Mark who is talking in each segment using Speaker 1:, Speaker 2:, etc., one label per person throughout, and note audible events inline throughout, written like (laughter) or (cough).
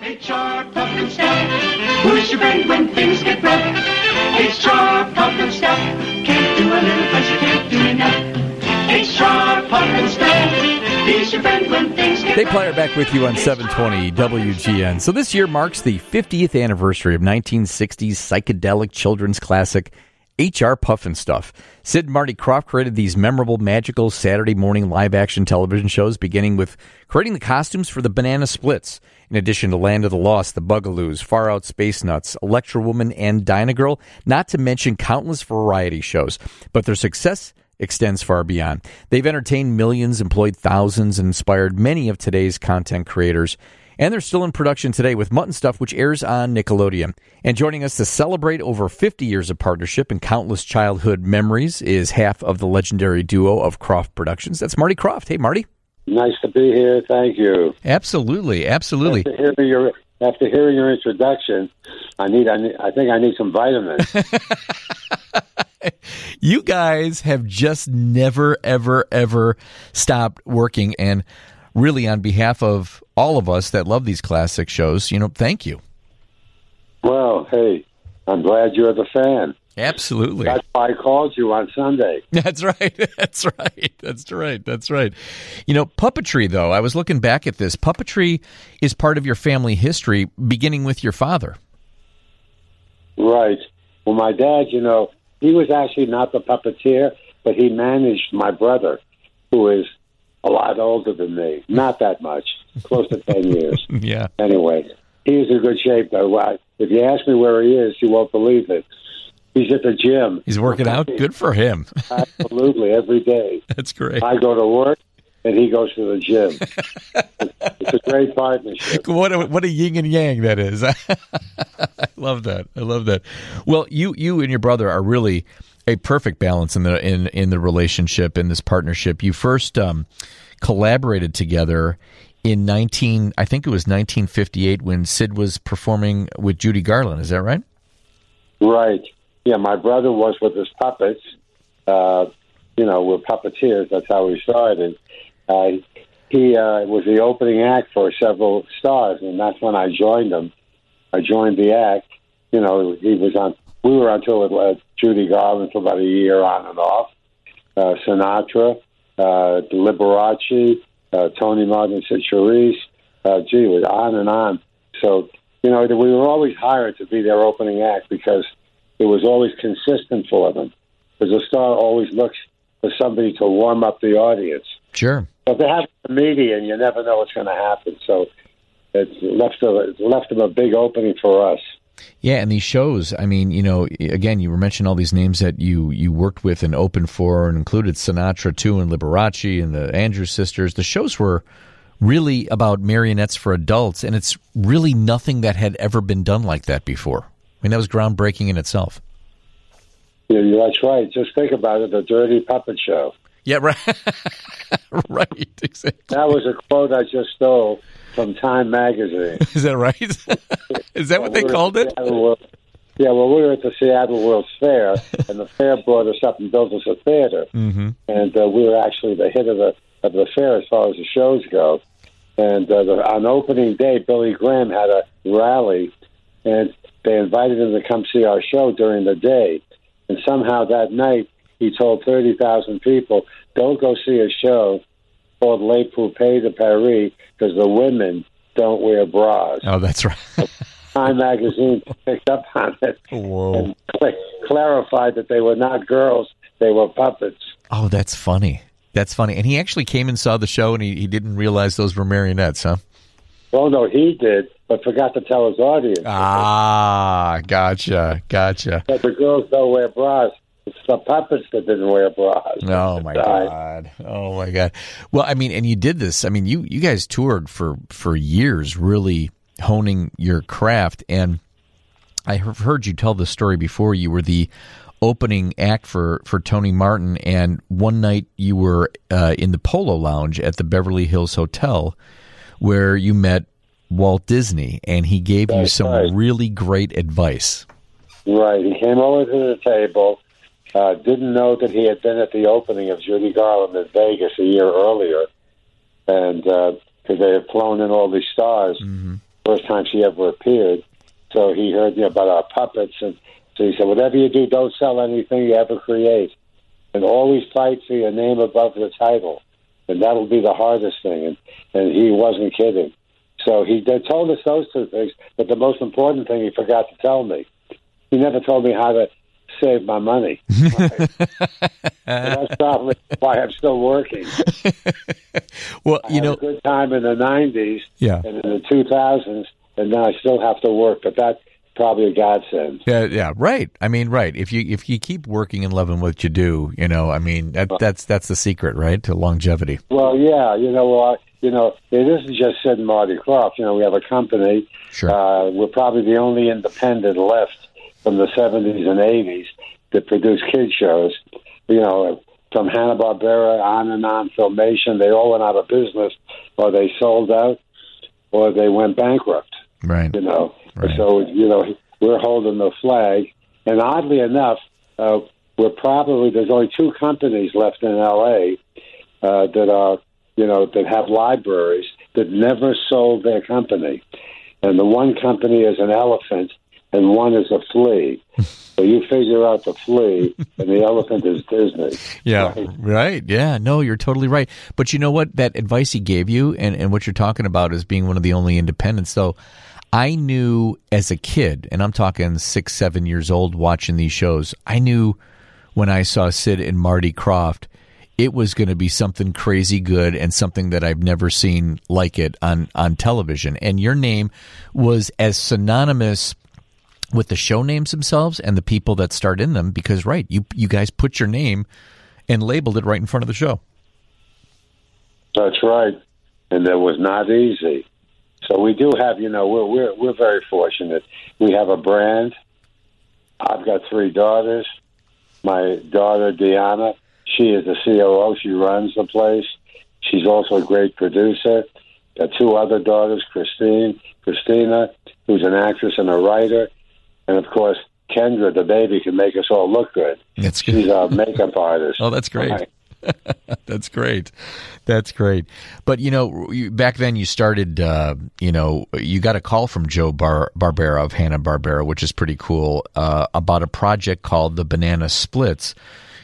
Speaker 1: HR Pufnstuf. Who's your friend when things get rough? HR Pufnstuf. Can't do a little cause you can't do enough. HR Pufnstuf. He's your friend when things get
Speaker 2: They play it back with you on 720 WGN. So this year marks the 50th anniversary of 1960s psychedelic children's classic HR Pufnstuf. Sid and Marty Krofft created these memorable, magical Saturday morning live action television shows, beginning with creating the costumes for the Banana Splits. In addition to Land of the Lost, The Bugaloos, Far Out Space Nuts, Electra Woman, and Girl, not to mention countless variety shows. But their success extends far beyond. They've entertained millions, employed thousands, and inspired many of today's content creators. And they're still in production today with Mutt & Stuff, which airs on Nickelodeon. And joining us to celebrate over 50 years of partnership and countless childhood memories is half of the legendary duo of Krofft Productions. That's Marty Krofft. Hey, Marty.
Speaker 3: Nice to be here. Thank you.
Speaker 2: Absolutely, absolutely.
Speaker 3: After hearing your after hearing your introduction, I need I, need, I think I need some vitamins. (laughs)
Speaker 2: you guys have just never, ever, ever stopped working. And really, on behalf of all of us that love these classic shows, you know, thank you.
Speaker 3: well, hey, I'm glad you're the fan.
Speaker 2: Absolutely.
Speaker 3: That's why I called you on Sunday. (laughs)
Speaker 2: That's right. (laughs) That's right. That's right. That's right. You know, puppetry, though, I was looking back at this. Puppetry is part of your family history, beginning with your father.
Speaker 3: Right. Well, my dad, you know, he was actually not the puppeteer, but he managed my brother, who is a lot older than me. Not that much, close to 10 years. (laughs)
Speaker 2: Yeah.
Speaker 3: Anyway, he's in good shape, though. If you ask me where he is, you won't believe it. He's at the gym.
Speaker 2: He's working out. Good for him.
Speaker 3: Absolutely, every day. (laughs)
Speaker 2: That's great.
Speaker 3: I go to work, and he goes to the gym. (laughs) it's a great partnership.
Speaker 2: What a, what a yin and yang that is. (laughs) I love that. I love that. Well, you you and your brother are really a perfect balance in the in in the relationship in this partnership. You first um, collaborated together in 19 I think it was 1958 when Sid was performing with Judy Garland, is that right?
Speaker 3: Right. Yeah, my brother was with his puppets. Uh, you know, we're puppeteers. That's how we started. Uh, he uh, was the opening act for several stars, and that's when I joined him. I joined the act. You know, he was on. We were until uh, Judy Garland for about a year on and off. Uh, Sinatra, uh, Liberace, uh, Tony Martin, Charisse. Uh, gee, it was on and on. So you know, we were always hired to be their opening act because it was always consistent for them. Because a star always looks for somebody to warm up the audience.
Speaker 2: Sure.
Speaker 3: But they have a comedian, you never know what's going to happen. So it's left a, it's left them a big opening for us.
Speaker 2: Yeah, and these shows, I mean, you know, again, you were mentioning all these names that you you worked with and opened for, and included Sinatra too, and Liberace and the Andrews Sisters. The shows were really about marionettes for adults, and it's really nothing that had ever been done like that before. I mean, that was groundbreaking in itself.
Speaker 3: Yeah, that's right. Just think about it, the Dirty Puppet Show.
Speaker 2: Yeah, right. (laughs) right, exactly.
Speaker 3: That was a quote I just stole from Time Magazine. (laughs)
Speaker 2: Is that right? (laughs) Is that what they
Speaker 3: We were at
Speaker 2: called it?
Speaker 3: World- Yeah, well, we were at the Seattle World's Fair, and the fair brought us up and built us a theater,
Speaker 2: Mm-hmm.
Speaker 3: and uh, we were actually the hit of the of the fair as far as the shows go. And uh, the, on opening day, Billy Graham had a rally, and they invited him to come see our show during the day. And somehow that night, he told thirty thousand people, "Don't go see a show called Les Poupées de Paris because the women don't wear bras."
Speaker 2: Oh, that's right. (laughs)
Speaker 3: Time magazine picked up on it
Speaker 2: Whoa.
Speaker 3: and cl- clarified that they were not girls; they were puppets.
Speaker 2: Oh, that's funny. That's funny. And he actually came and saw the show, and he, he didn't realize those were marionettes, huh?
Speaker 3: Well, no, he did, but forgot to tell his audience
Speaker 2: Ah, gotcha, gotcha.
Speaker 3: that the girls don't wear bras. It's the puppets that didn't wear bras.
Speaker 2: Oh my god. Oh my god. Well, I mean, and you did this. I mean, you you guys toured for for years, really honing your craft. And I have heard you tell the story before. You were the opening act for for Tony Martin, and one night you were uh, in the Polo Lounge at the Beverly Hills Hotel, where you met Walt Disney, and he gave you some
Speaker 3: right.
Speaker 2: really great advice.
Speaker 3: Right. He came over to the table. Uh, didn't know that he had been at the opening of Judy Garland in Vegas a year earlier, and because they had flown in all these stars, first time she ever appeared. So he heard you know, about our puppets, and so he said, "Whatever you do, don't sell anything you ever create, and always fight for your name above the title, and that'll be the hardest thing." And and he wasn't kidding. So he told us those two things, but the most important thing he forgot to tell me. He never told me how to save my money. (laughs) that's probably why I'm still working.
Speaker 2: well,
Speaker 3: I
Speaker 2: you
Speaker 3: had
Speaker 2: know,
Speaker 3: a good time in the '90s
Speaker 2: Yeah.
Speaker 3: and in the 2000s, and now I still have to work, but that's probably a godsend.
Speaker 2: Yeah, yeah, right. I mean, right. If you if you keep working and loving what you do, you know, I mean, that, that's that's the secret, right, to longevity.
Speaker 3: Well, yeah, you know, well, you know, it isn't just Sid and Marty Krofft. You know, we have a company.
Speaker 2: Sure.
Speaker 3: Uh, we're probably the only independent left from the 70s and 80s that produce kid shows. You know, from Hanna Barbera on and on, Filmation. They all went out of business, or they sold out, or they went bankrupt.
Speaker 2: Right.
Speaker 3: you know.
Speaker 2: Right.
Speaker 3: So you know we're holding the flag, and oddly enough, uh, we're probably there's only two companies left in L.A. Uh, that are you know that have libraries that never sold their company, and the one company is an elephant, and one is a flea. (laughs) so you figure out the flea, and the elephant is Disney. (laughs)
Speaker 2: Yeah,
Speaker 3: Right.
Speaker 2: right. Yeah, no, you're totally right. But you know what? That advice he gave you and, and what you're talking about is being one of the only independents. So I knew as a kid, and I'm talking six, seven years old watching these shows, I knew when I saw Sid and Marty Krofft, it was going to be something crazy good and something that I've never seen like it on, on television. And your name was as synonymous with the show names themselves and the people that start in them because right you you guys put your name and labeled it right in front of the show
Speaker 3: That's right, and it was not easy. So we do have, you know, we're we're we're very fortunate. We have a brand. I've got three daughters. My daughter Deanna, she is the COO. She runs the place. She's also a great producer. Got two other daughters, Christine, Christina, who's an actress and a writer, and of course Kendra, the baby, can make us all look good.
Speaker 2: That's
Speaker 3: She's
Speaker 2: good.
Speaker 3: our makeup (laughs) artist.
Speaker 2: Oh, that's great.
Speaker 3: Right. (laughs)
Speaker 2: That's great. That's great. But you know, you, back then you started. Uh, you know, you got a call from Joe Bar- Barbera of Hanna Barbera, which is pretty cool, uh, about a project called the Banana Splits.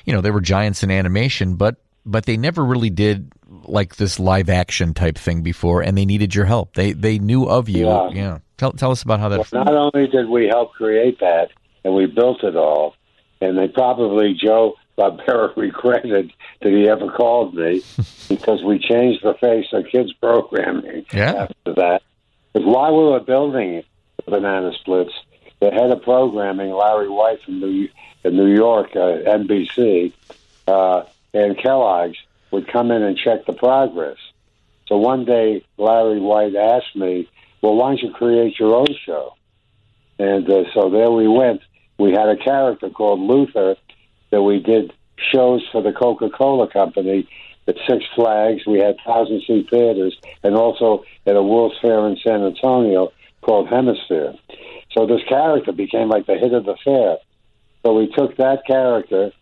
Speaker 2: You know, they were giants in animation, but but they never really did like this live action type thing before, and they needed your help. They they knew of you.
Speaker 3: Yeah.
Speaker 2: Tell tell us about how that.
Speaker 3: Well, not only did we help create that, and we built it all, and they probably Joe Barbera (laughs) regretted that he ever called me (laughs) because we changed the face of kids programming
Speaker 2: Yeah.
Speaker 3: after that. Because while we were building Banana Splits, the head of programming, Larry White from New, New York, uh, NBC, uh, and Kellogg's would come in and check the progress. So one day, Larry White asked me, "Well, why don't you create your own show?" And uh, so there we went. We had a character called Luther that we did shows for the Coca Cola Company at Six Flags. We had thousand seat theaters, and also at a World's Fair in San Antonio called HemisFair. So this character became like the hit of the fair. So we took that character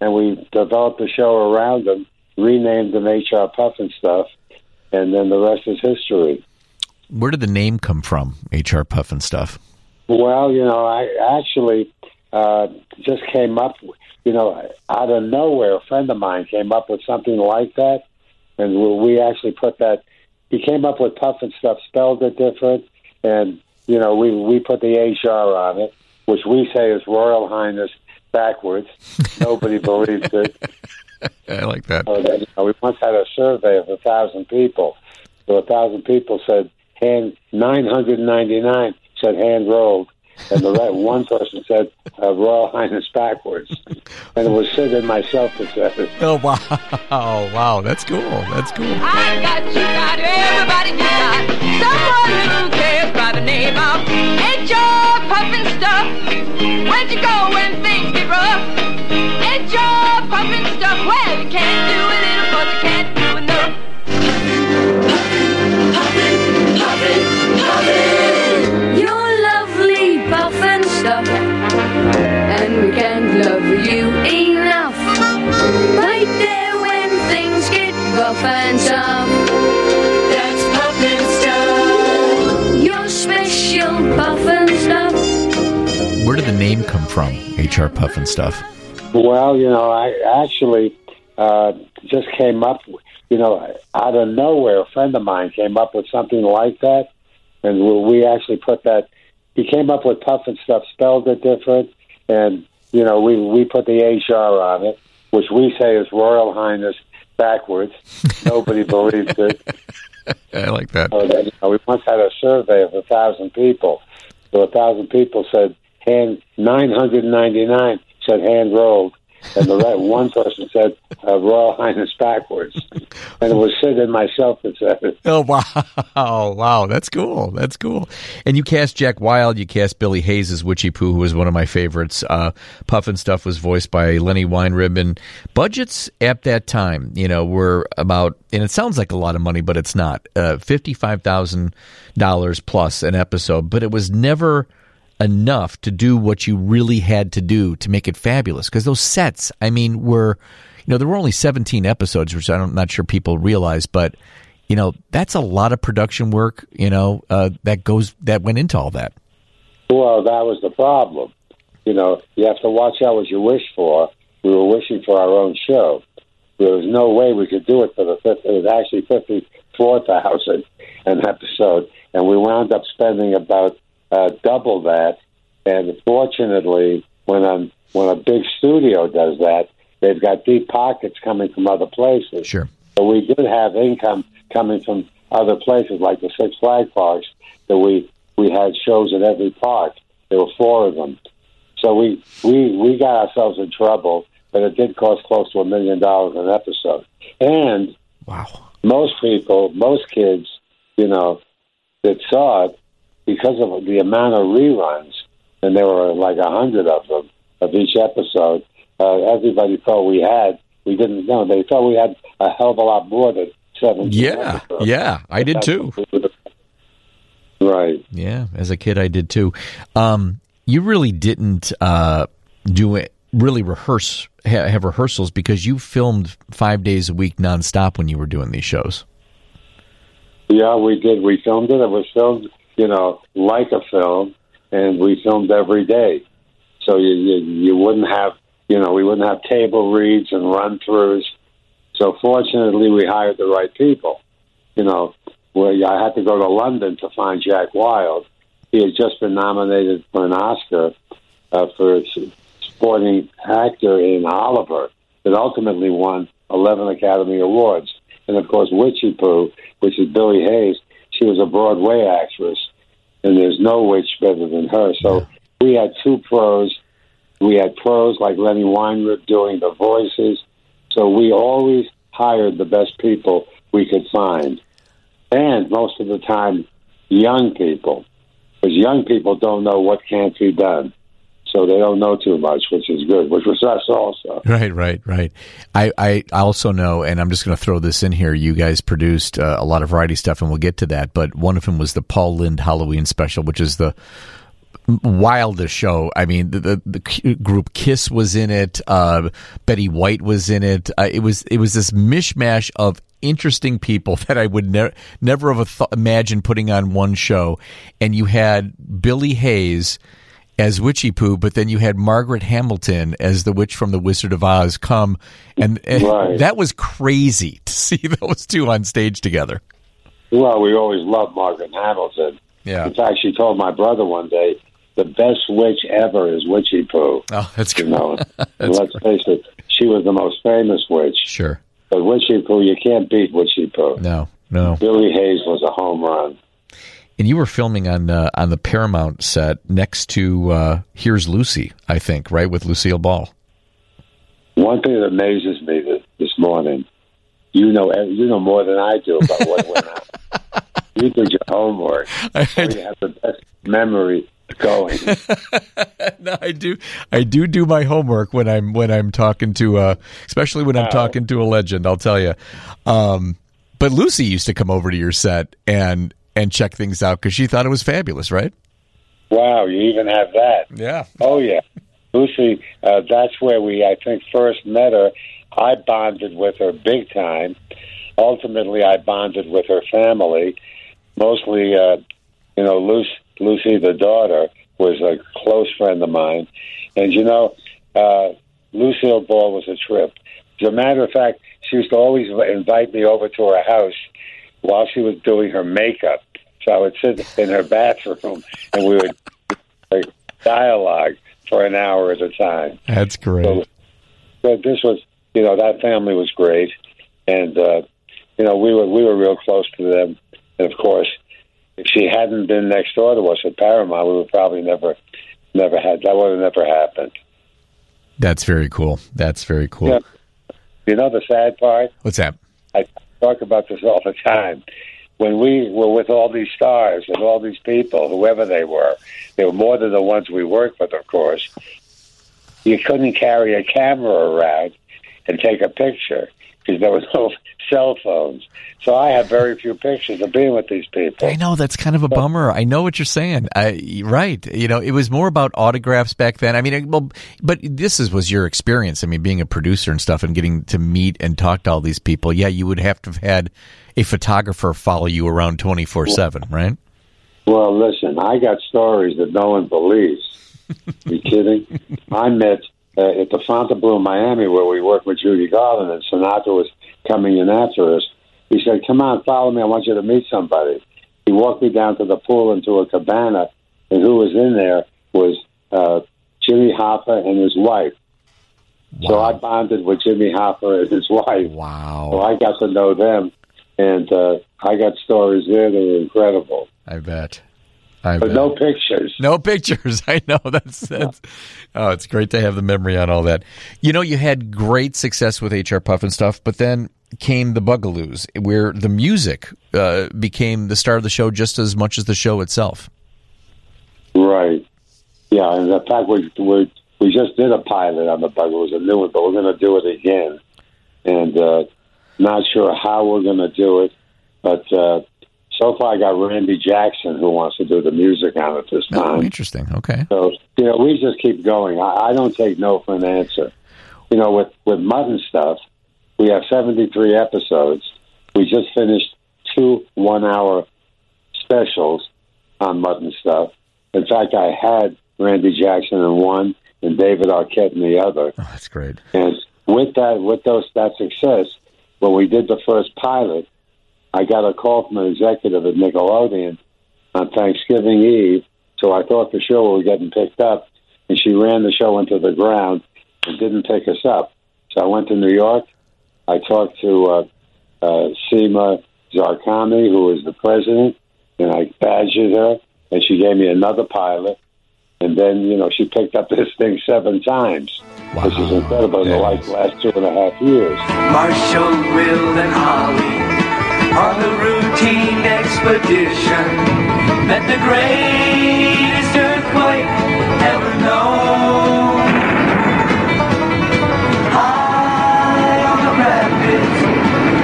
Speaker 3: and we developed a show around him, renamed him HR Pufnstuf, and then the rest is history.
Speaker 2: Where did the name come from? HR Pufnstuf.
Speaker 3: Well, you know, I actually uh, just came up, you know, out of nowhere. A friend of mine came up with something like that, and we we actually put that. He came up with Puff and stuff, spelled it different, and you know, we we put the HR on it, which we say is Royal Highness backwards. (laughs) Nobody believes it. (laughs)
Speaker 2: I like that.
Speaker 3: So that, you know, we once had a survey of a thousand people. So a thousand people said hand nine hundred ninety nine said hand rolled, and the right, one person said uh, Royal Highness backwards, and it was Sid and myself that said it. (laughs)
Speaker 2: Oh wow! Wow, that's cool. That's cool.
Speaker 4: I got you got everybody you got someone who cares by the name of HR Puffin Stuff. Where'd you go when things get rough? HR Puffin Stuff. Well, you can't do a
Speaker 2: from? HR Pufnstuf.
Speaker 3: Well, you know, I actually uh, just came up, you know, out of nowhere. A friend of mine came up with something like that, and we we actually put that. He came up with puff and stuff, spelled it different, and you know, we we put the HR on it, which we say is Royal Highness backwards. (laughs) Nobody believes it.
Speaker 2: I like that.
Speaker 3: So you know, we once had a survey of a thousand people. So a thousand people said hand nine hundred ninety nine said hand rolled, and the right, one (laughs) person said uh, Royal Highness backwards, and it was Sid and myself that said it.
Speaker 2: Oh wow, (laughs) wow, that's cool. That's cool. And you cast Jack Wild. You cast Billie Hayes as Witchiepoo, who was one of my favorites. Uh, Pufnstuf was voiced by Lenny Weinrib. And budgets at that time, you know, were about, and it sounds like a lot of money, but it's not. Uh, Fifty-five thousand dollars plus an episode, but it was never enough to do what you really had to do to make it fabulous. Because those sets, I mean, were you know there were only 17 episodes which i'm not sure people realize but you know that's a lot of production work you know uh, that goes that went into all that
Speaker 3: Well, that was the problem. You know, you have to watch out what you wish for. We were wishing for our own show. There was no way we could do it for the fifth. It was actually fifty-four thousand an episode, and we wound up spending about uh, double that. And fortunately, when a when a big studio does that, they've got deep pockets coming from other places.
Speaker 2: sure
Speaker 3: So we did have income coming from other places like the Six Flag parks that we we had shows at every park. There were four of them. So we we we got ourselves in trouble, but it did cost close to a million dollars an episode. And
Speaker 2: wow
Speaker 3: most people, most kids, you know, that saw it because of the amount of reruns, and there were like a hundred of them of each episode. Uh, everybody thought we had. We didn't know. They thought we had a hell of a lot more than seven.
Speaker 2: yeah yeah i did too
Speaker 3: Right.
Speaker 2: yeah as a kid i did too um, you really didn't uh, do it really rehearse ha- have rehearsals because you filmed five days a week nonstop when you were doing these shows
Speaker 3: Yeah, we did. We filmed it. It was filmed, you know, like a film, and we filmed every day. So you you, you wouldn't have, you know, we wouldn't have table reads and run throughs. So fortunately, we hired the right people. You know, where I had to go to London to find Jack Wild. He had just been nominated for an Oscar uh, for supporting actor in Oliver, that ultimately won 11 Academy Awards. And of course, Witchiepoo, which is Billie Hayes, she was a Broadway actress, and there's no witch better than her. So we had two pros. We had pros like Lenny Weinrib doing the voices. So we always hired the best people we could find. And most of the time, young people, because young people don't know what can't be done. So they don't know too much, which is good, which was us also.
Speaker 2: Right, right, right. I, I also know, and I'm just going to throw this in here. You guys produced uh, a lot of variety stuff, and we'll get to that. But one of them was the Paul Lynde Halloween special, which is the wildest show. I mean, the, the, the group Kiss was in it. Uh, Betty White was in it. Uh, it was it was this mishmash of interesting people (laughs) that I would ne- never have th- imagined putting on one show. And you had Billie Hayes as Witchiepoo, but then you had Margaret Hamilton as the witch from The Wizard of Oz come, and, and
Speaker 3: Right.
Speaker 2: that was crazy (laughs) to see those two on stage together.
Speaker 3: Well, we always loved Margaret Hamilton.
Speaker 2: Yeah.
Speaker 3: In fact, she told my brother one day, the best witch ever is Witchiepoo.
Speaker 2: Oh, that's
Speaker 3: You
Speaker 2: good.
Speaker 3: know, (laughs) and let's face it, she was the most famous witch.
Speaker 2: Sure.
Speaker 3: But Witchiepoo, you can't beat Witchiepoo.
Speaker 2: No, no.
Speaker 3: Billie Hayes was a home run.
Speaker 2: And you were filming on uh, on the Paramount set next to uh, Here's Lucy, I think, right, with Lucille Ball.
Speaker 3: One thing that amazes me this, this morning, you know, you know more than I do about what went on. (laughs) You did your homework. (laughs)
Speaker 2: I,
Speaker 3: You have the best memory going. (laughs)
Speaker 2: no, I do. I do do my homework when I'm when I'm talking to, uh, especially when I'm
Speaker 3: Oh.
Speaker 2: talking to a legend. I'll tell you. Um, but Lucy used to come over to your set and and check things out because she thought it was fabulous, right?
Speaker 3: Wow, you even have that.
Speaker 2: Yeah.
Speaker 3: Oh yeah, Lucy. Uh, that's where we, I think, first met her. I bonded with her big time. Ultimately, I bonded with her family, mostly uh, you know, Lucy, Lucy, the daughter, was a close friend of mine, and you know, uh, Lucille Ball was a trip. As a matter of fact, she used to always invite me over to her house while she was doing her makeup. So I would sit in her bathroom and we would like, dialogue for an hour at a time.
Speaker 2: That's great.
Speaker 3: So, but this was, you know, that family was great, and uh, you know, we were we were real close to them. And of course, if she hadn't been next door to us at Paramount, we would probably never, never had that would have never happened.
Speaker 2: That's very cool. That's very cool.
Speaker 3: Yeah. You know the sad part?
Speaker 2: What's that?
Speaker 3: I talk about this all the time. When we were with all these stars and all these people, whoever they were, they were more than the ones we worked with, of course. You couldn't carry a camera around and take a picture because there was (laughs) no cell phones. So I have very few pictures of being with these people.
Speaker 2: I know that's kind of a bummer. I know what you're saying. I, right. You know, it was more about autographs back then. I mean, well, but this is was your experience. I mean, being a producer and stuff, and getting to meet and talk to all these people. Yeah, you would have to have had a photographer follow you around twenty four seven, right?
Speaker 3: Well, listen, I got stories that no one believes. Are you kidding? (laughs) I met uh, at the Fontainebleau, Miami, where we worked with Judy Garland, and Sinatra was coming in after us. He said, "Come on, follow me. I want you to meet somebody." He walked me down to the pool into a cabana, and who was in there was uh, Jimmy Hoffa and his wife. So I bonded with Jimmy Hoffa and his wife. Wow! So
Speaker 2: Wow.
Speaker 3: I got to know them, and uh, I got stories there that were incredible.
Speaker 2: I bet. I
Speaker 3: But
Speaker 2: bet.
Speaker 3: no pictures.
Speaker 2: No pictures. (laughs) I know that's that's. Oh, it's great to have the memory on all that. You know, you had great success with HR Pufnstuf, but then came the Bugaloos, where the music uh, became the star of the show just as much as the show itself.
Speaker 3: Right. Yeah, and in fact, we we we just did a pilot on the Bugaloos, a new one, but we're going to do it again, and uh, not sure how we're going to do it. But uh, so far, I got Randy Jackson who wants to do the music on it this time.
Speaker 2: Oh,
Speaker 3: time.
Speaker 2: interesting. Okay.
Speaker 3: So you know, we just keep going. I, I don't take no for an answer. You know, with with Mutt & Stuff, we have seventy three episodes. We just finished two one hour specials on Mutt & Stuff. In fact, I had Randy Jackson in one and David Arquette in the other.
Speaker 2: Oh, that's great.
Speaker 3: And with that, with those that success, when we did the first pilot, I got a call from an executive at Nickelodeon on Thanksgiving Eve. So I thought for sure we were getting picked up, and she ran the show into the ground and didn't pick us up. So I went to New York. I talked to uh, uh, Cyma Zarghami, who was the president, and I badgered her, and she gave me another pilot. And then, you know, she picked up this thing seven times, which is incredible in the like last two and a half years.
Speaker 5: Marshall, Will, and Holly on the routine expedition met the greatest earthquake ever known. High on the rapids,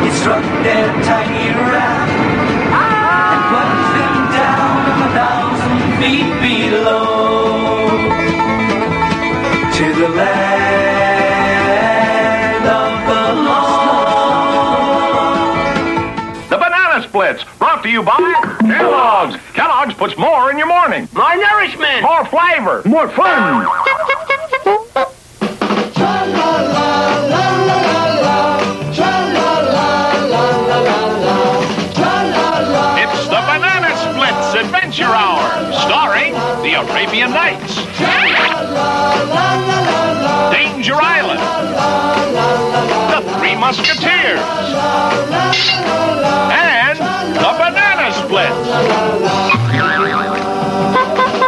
Speaker 5: it struck their tiny
Speaker 6: you by Kellogg's. Kellogg's puts more in your morning.
Speaker 7: More nourishment.
Speaker 6: More flavor. More fun. It's the Banana Splits Adventure Hour, starring the Arabian Nights, Danger Island, the Three Musketeers, and the Banana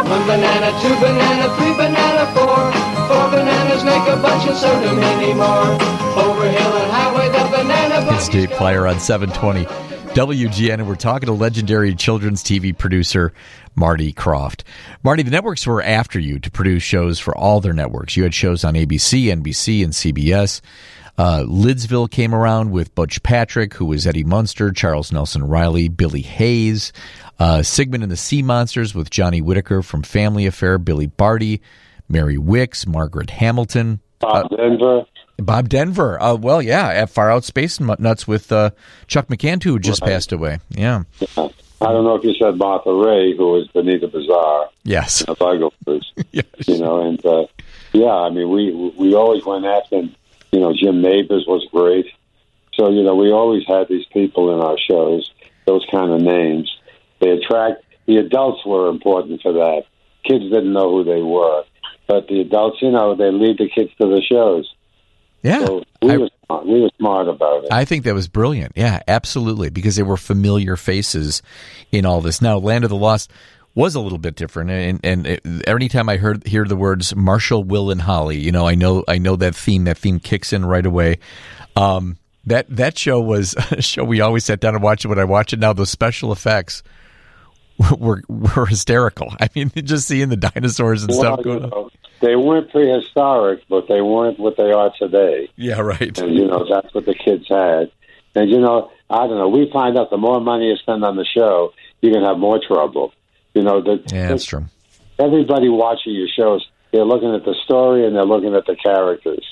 Speaker 7: One banana, two banana, three banana, four. Four bananas make a bunch and so do many more. Over hill and highway, the banana bunch.
Speaker 2: It's Dave Plier on 720 WGN, and we're talking to legendary children's TV producer Marty Krofft. Marty, the networks were after you to produce shows for all their networks. You had shows on ABC, NBC, and CBS. Uh, Lidsville came around with Butch Patrick, who was Eddie Munster, Charles Nelson Reilly, Billie Hayes, uh, Sigmund and the Sea Monsters with Johnny Whitaker from Family Affair, Billy Barty, Mary Wickes, Margaret Hamilton,
Speaker 3: Bob Denver.
Speaker 2: Bob Denver. Uh, well, yeah, at Far Out Space Nuts with uh, Chuck McCann, who just passed away. Yeah.
Speaker 3: I don't know if you said Martha Raye, who was Benita Bizarre
Speaker 2: Yes.
Speaker 3: of Buggles. (laughs)
Speaker 2: yes.
Speaker 3: you know, and uh, yeah, I mean, we we always went after, him. You know, Jim Nabors was great. So you know, we always had these people in our shows, those kind of names. They attract the adults were important for that. Kids didn't know who they were, but the adults, you know, they lead the kids to the shows.
Speaker 2: Yeah.
Speaker 3: So we
Speaker 2: I-
Speaker 3: were smart. we were smart about it.
Speaker 2: I think that was brilliant. Yeah, absolutely, because they were familiar faces in all this. Now, Land of the Lost was a little bit different, and and it, every time I heard hear the words Marshall, Will, and Holly, you know, I know I know that theme. That theme kicks in right away. Um, that that show was (laughs) a show we always sat down and watched it. When I watch it now, those special effects (laughs) were were hysterical. (laughs) I mean, just seeing the dinosaurs and stuff going
Speaker 3: you
Speaker 2: on.
Speaker 3: know, they weren't prehistoric, but they weren't what they are today.
Speaker 2: Yeah, right.
Speaker 3: and you know that's what the kids had. And you know, I don't know. We find out the more money you spend on the show, you're gonna have more trouble. You know, the,
Speaker 2: Yeah, that's true.
Speaker 3: everybody watching your shows, they're looking at the story and they're looking at the characters,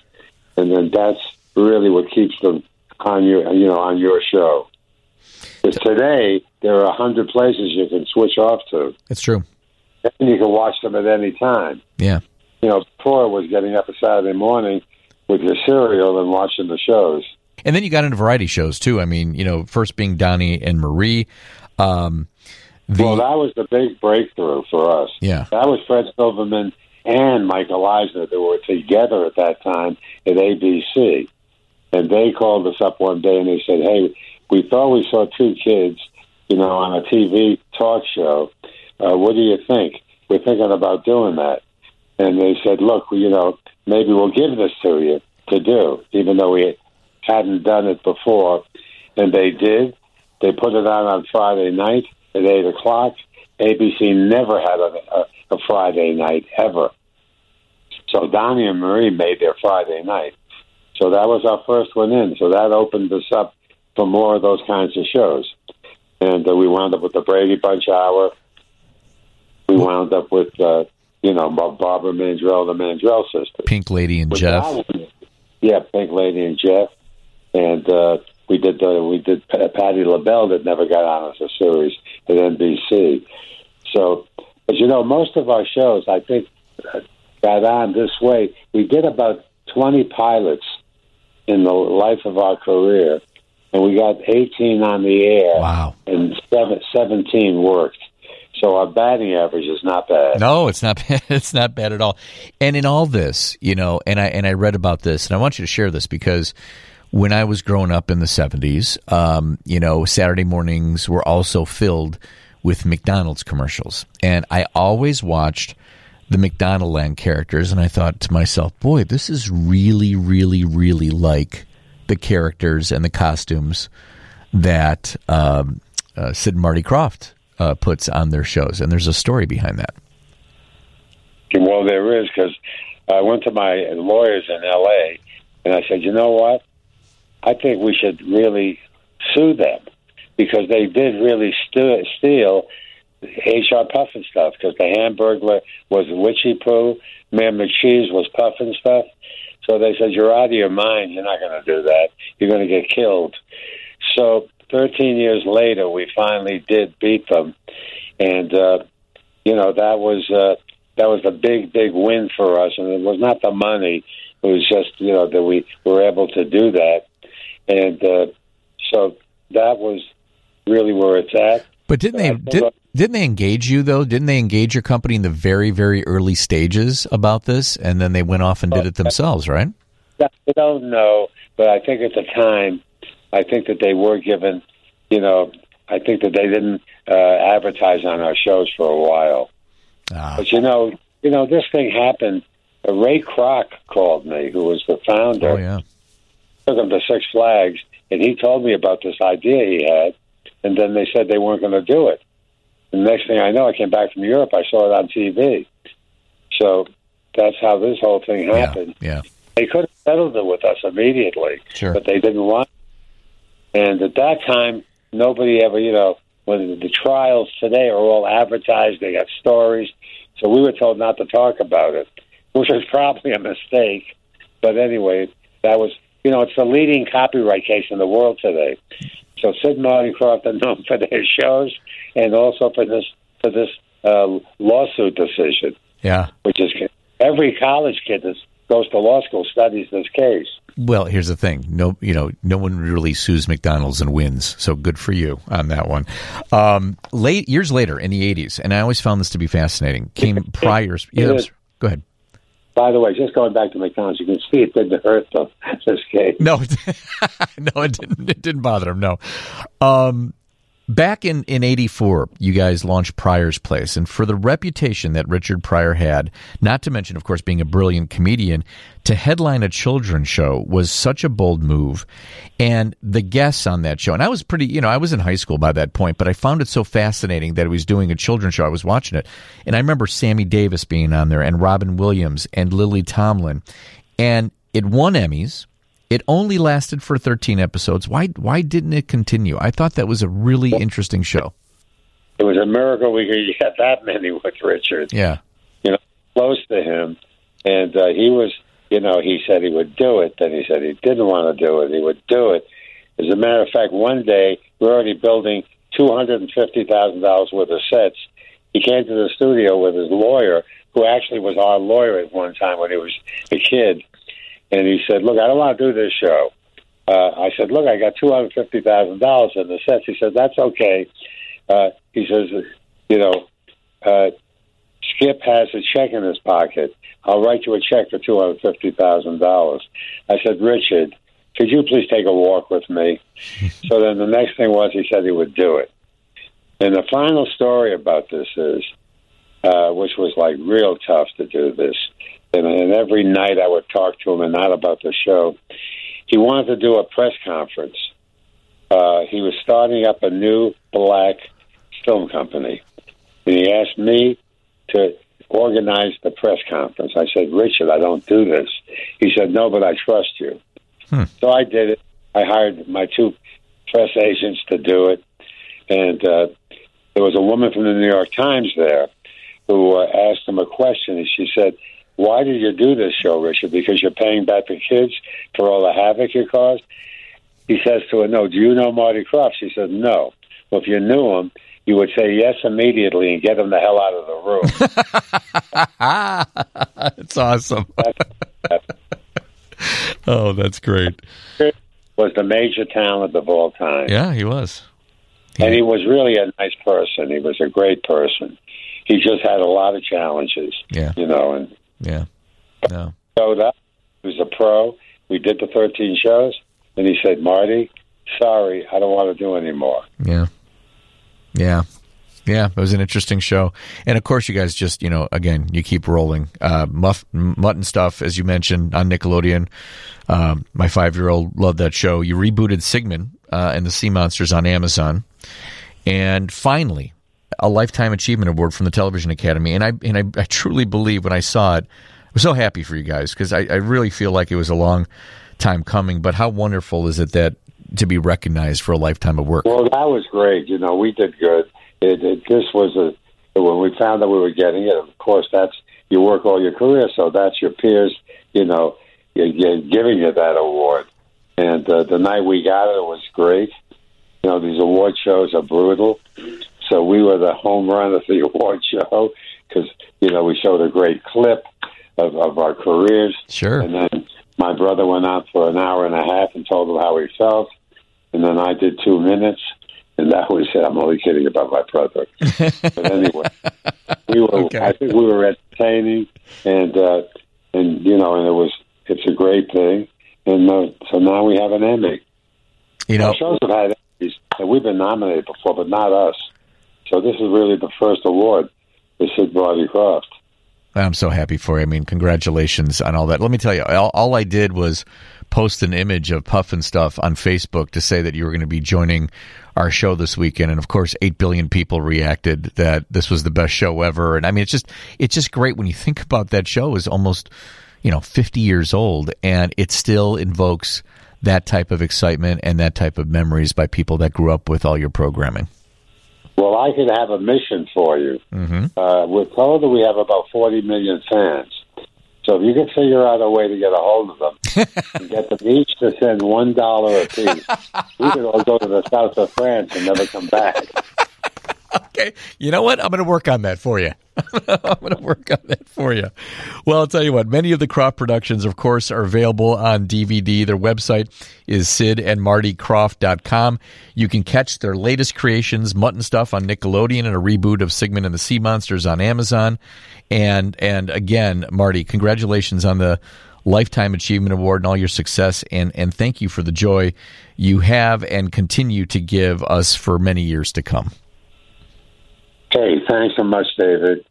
Speaker 3: and then that's really what keeps them on your, you know, on your show. Because today there are a hundred places you can switch off to,
Speaker 2: It's true.
Speaker 3: and you can watch them at any time.
Speaker 2: Yeah.
Speaker 3: You know, before it was getting up a Saturday morning with your cereal and watching the shows.
Speaker 2: And then you got into variety shows too. I mean, you know, first being Donny and Marie. Um, the,
Speaker 3: well, that was the big breakthrough for us.
Speaker 2: Yeah.
Speaker 3: That was Fred Silverman and Michael Eisner that were together at that time at ABC. And they called us up one day and they said, hey, we thought we saw two kids, you know, on a TV talk show. Uh, what do you think? We're thinking about doing that. And they said, look, you know, maybe we'll give this to you to do, even though we hadn't done it before. And they did. They put it on on Friday night at 8 o'clock. ABC never had a, a, a Friday night, ever. So Donny and Marie made their Friday night. So that was our first one in. So that opened us up for more of those kinds of shows. And uh, we wound up with the Brady Bunch Hour. We wound up with, uh, you know, Bob- Barbara Mandrell, the Mandrell sisters.
Speaker 2: Pink Lady and
Speaker 3: With
Speaker 2: Jeff.
Speaker 3: one, yeah, Pink Lady and Jeff, and uh, we did the we did Patti LaBelle that never got on as a series at NBC. So, but you know, most of our shows, I think, got on this way. We did about twenty pilots in the life of our career, and we got eighteen on the air,
Speaker 2: Wow.
Speaker 3: and seven, seventeen worked. So our batting average is not bad.
Speaker 2: No, it's not bad. (laughs) It's not bad at all. And in all this, you know, and I and I read about this, and I want you to share this because when I was growing up in the seventies, um, you know, Saturday mornings were also filled with McDonald's commercials, and I always watched the McDonald Land characters, and I thought to myself, boy, this is really, really, really like the characters and the costumes that um, uh, Sid and Marty Krofft uh, puts on their shows, and there's a story behind that.
Speaker 3: Well, there is because I went to my lawyers in L.A. and I said, you know what? I think we should really sue them because they did really stu- steal HR Pufnstuf because the Hamburglar was Witchiepoo, Mayor McCheese was Pufnstuf. So they said, you're out of your mind. You're not going to do that. You're going to get killed. So 13 years later, we finally did beat them. And, uh, you know, that was uh, that was a big, big win for us. And it was not the money. It was just, you know, that we were able to do that. And uh, so that was really where it's at.
Speaker 2: But didn't they did, didn't they engage you though? Didn't they engage your company in the very very early stages about this, and then they went off and did it themselves, right?
Speaker 3: I don't know, but I think at the time, I think that they were given, you know, I think that they didn't uh, advertise on our shows for a while.
Speaker 2: Ah,
Speaker 3: But you know, you know, this thing happened. Uh, Ray Kroc called me, who was the founder.
Speaker 2: oh yeah.
Speaker 3: Took him to Six Flags, and he told me about this idea he had. And then they said they weren't going to do it. And the next thing I know, I came back from Europe. I saw it on TV. So that's how this whole thing happened.
Speaker 2: yeah.
Speaker 3: They could have settled it with us immediately,
Speaker 2: Sure.
Speaker 3: but they didn't want. And at that time, nobody ever, you know, when the trials today are all advertised, they got stories. So we were told not to talk about it, (laughs) which was probably a mistake. But anyway, that was, you know, it's the leading copyright case in the world today. So Sid and Marty Krofft are known (laughs) for their shows and also for this for this uh, lawsuit decision,
Speaker 2: Yeah.
Speaker 3: which is every college kid that goes to law school studies this case.
Speaker 2: Well, here's the thing. No, you know, no one really sues McDonald's and wins. So good for you on that one. Um, late years later in the 80s, and I always found this to be fascinating. Came (laughs) Pryor's. Yeah, go ahead.
Speaker 3: By the way, just going back to McDonald's, you can see it didn't hurt them (laughs) this case.
Speaker 2: No, (laughs) no, it didn't. It didn't bother him. No. Um, back in in '84, you guys launched Pryor's Place, and for the reputation that Richard Pryor had, not to mention, of course, being a brilliant comedian, to headline a children's show was such a bold move. And the guests on that show, and I was pretty, you know, I was in high school by that point, but I found it so fascinating that he was doing a children's show. I was watching it, and I remember Sammy Davis being on there, and Robin Williams, and Lily Tomlin, and it won Emmys. It only lasted for 13 episodes. Why why didn't it continue? I thought that was a really interesting show.
Speaker 3: It was a miracle we could (laughs) get that many with Richard.
Speaker 2: Yeah.
Speaker 3: you know, close to him, and uh, he was, you know, he said he would do it. Then he said he didn't want to do it. He would do it. As a matter of fact, one day we we're already building two hundred and fifty thousand dollars worth of sets. He came to the studio with his lawyer, who actually was our lawyer at one time when he was a kid, and he said, "Look, I don't want to do this show." Uh, I said, "Look, I got two hundred fifty thousand dollars in the sets." He said, "That's okay." Uh, he says, "You know." Uh, Skip has a check in his pocket. I'll write you a check for two hundred fifty thousand dollars. I said, Richard, could you please take a walk with me? (laughs) so then the next thing was he said he would do it. And the final story about this is, uh, which was like real tough to do this. And, and every night I would talk to him and not about the show. He wanted to do a press conference. Uh, he was starting up a new black film company. And he asked me to organize the press conference. I said, Richard, I don't do this. He said, No, but I trust you. So I did it. I hired my two press agents to do it. And uh, there was a woman from the New York Times there who uh, asked him a question. And she said, Why did you do this show, Richard? Because you're paying back the kids for all the havoc you caused? He says to her, No, do you know Marty Krofft? She says, No. Well, if you knew him, you would say yes immediately and get him the hell out of the room. (laughs)
Speaker 2: That's awesome. (laughs) oh, that's great.
Speaker 3: was the major talent of all time.
Speaker 2: Yeah, he was.
Speaker 3: And he was really a nice person. He was a great person. He just had a lot of challenges.
Speaker 2: Yeah.
Speaker 3: You know, and
Speaker 2: Yeah. No.
Speaker 3: showed up. He was a pro. We did the 13 shows, and he said, Marty, sorry, I don't want to do anymore.
Speaker 2: Yeah. Yeah. Yeah, it was an interesting show, and of course, you guys just you know again you keep rolling. Uh, muff, Mutt & Stuff, as you mentioned on Nickelodeon. Um, my five year old loved that show. You rebooted Sigmund uh, and the Sea Monsters on Amazon, and finally, a lifetime achievement award from the Television Academy. And I and I, I truly believe when I saw it, I was so happy for you guys because I, I really feel like it was a long time coming. But how wonderful is it that to be recognized for a lifetime of work?
Speaker 3: Well, that was great. You know, we did good. It, it, this was a when we found that we were getting it. Of course, that's you work all your career, so that's your peers. You know, you- you're giving you that award. And uh, the night we got it, it was great. You know, these award shows are brutal. So we were the home run of the (laughs) award show because you know we showed a great clip of, of our careers.
Speaker 2: Sure.
Speaker 3: And then my brother went out for an hour and a half and told them how he felt. And then I did two minutes. And that was it. I'm only kidding about my brother. (laughs) but anyway, we were.
Speaker 2: Okay.
Speaker 3: I think we were entertaining, and uh, and you know, and it was. It's a great thing, and uh, so now we have an Emmy.
Speaker 2: You know,
Speaker 3: Our shows have had Emmys, and we've been nominated before, but not us. So this is really the first award for Sid Barty Krofft.
Speaker 2: I'm so happy for you. I mean, congratulations on all that. Let me tell you, all, all I did was post an image of Pufnstuf on Facebook to say that you were going to be joining our show this weekend, and of course, eight billion people reacted that this was the best show ever. And I mean, it's just it's just great when you think about that show is almost you know 50 years old, and it still invokes that type of excitement and that type of memories by people that grew up with all your programming.
Speaker 3: Well, I could have a mission for you.
Speaker 2: Mm-hmm.
Speaker 3: Uh, we're told that we have about 40 million fans. So if you could figure out a way to get a hold of them, (laughs) and get them each to send one dollar apiece, we could all go to the south of France and never come back. (laughs)
Speaker 2: Okay. You know what? I'm going to work on that for you. (laughs) I'm going to work for you. Well, I'll tell you what, many of the Krofft productions, of course, are available on DVD. Their website is sidandmartykrofft.com. You can catch their latest creations, Mutt & Stuff on Nickelodeon and a reboot of Sigmund and the Sea Monsters on Amazon. And, and again, Marty, congratulations on the Lifetime Achievement Award and all your success. And, and thank you for the joy you have and continue to give us for many years to come.
Speaker 3: Hey, thanks so much, David.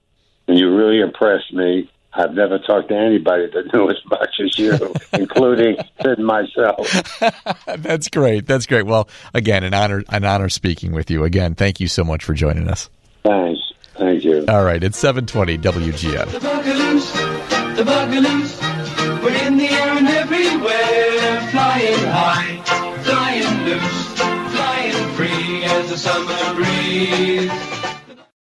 Speaker 3: And you really impressed me. I've never talked to anybody that (laughs) knew as much as you, including (laughs) Sid myself. (laughs)
Speaker 2: That's great. That's great. Well, again, an honor, an honor speaking with you. Again, thank you so much for joining us.
Speaker 3: Thanks. Thank you.
Speaker 2: All right, it's 720 WGN.
Speaker 5: The bugaloos, the bugaloos, we're in the air and everywhere, flying high, flying loose, flying free as the summer breeze.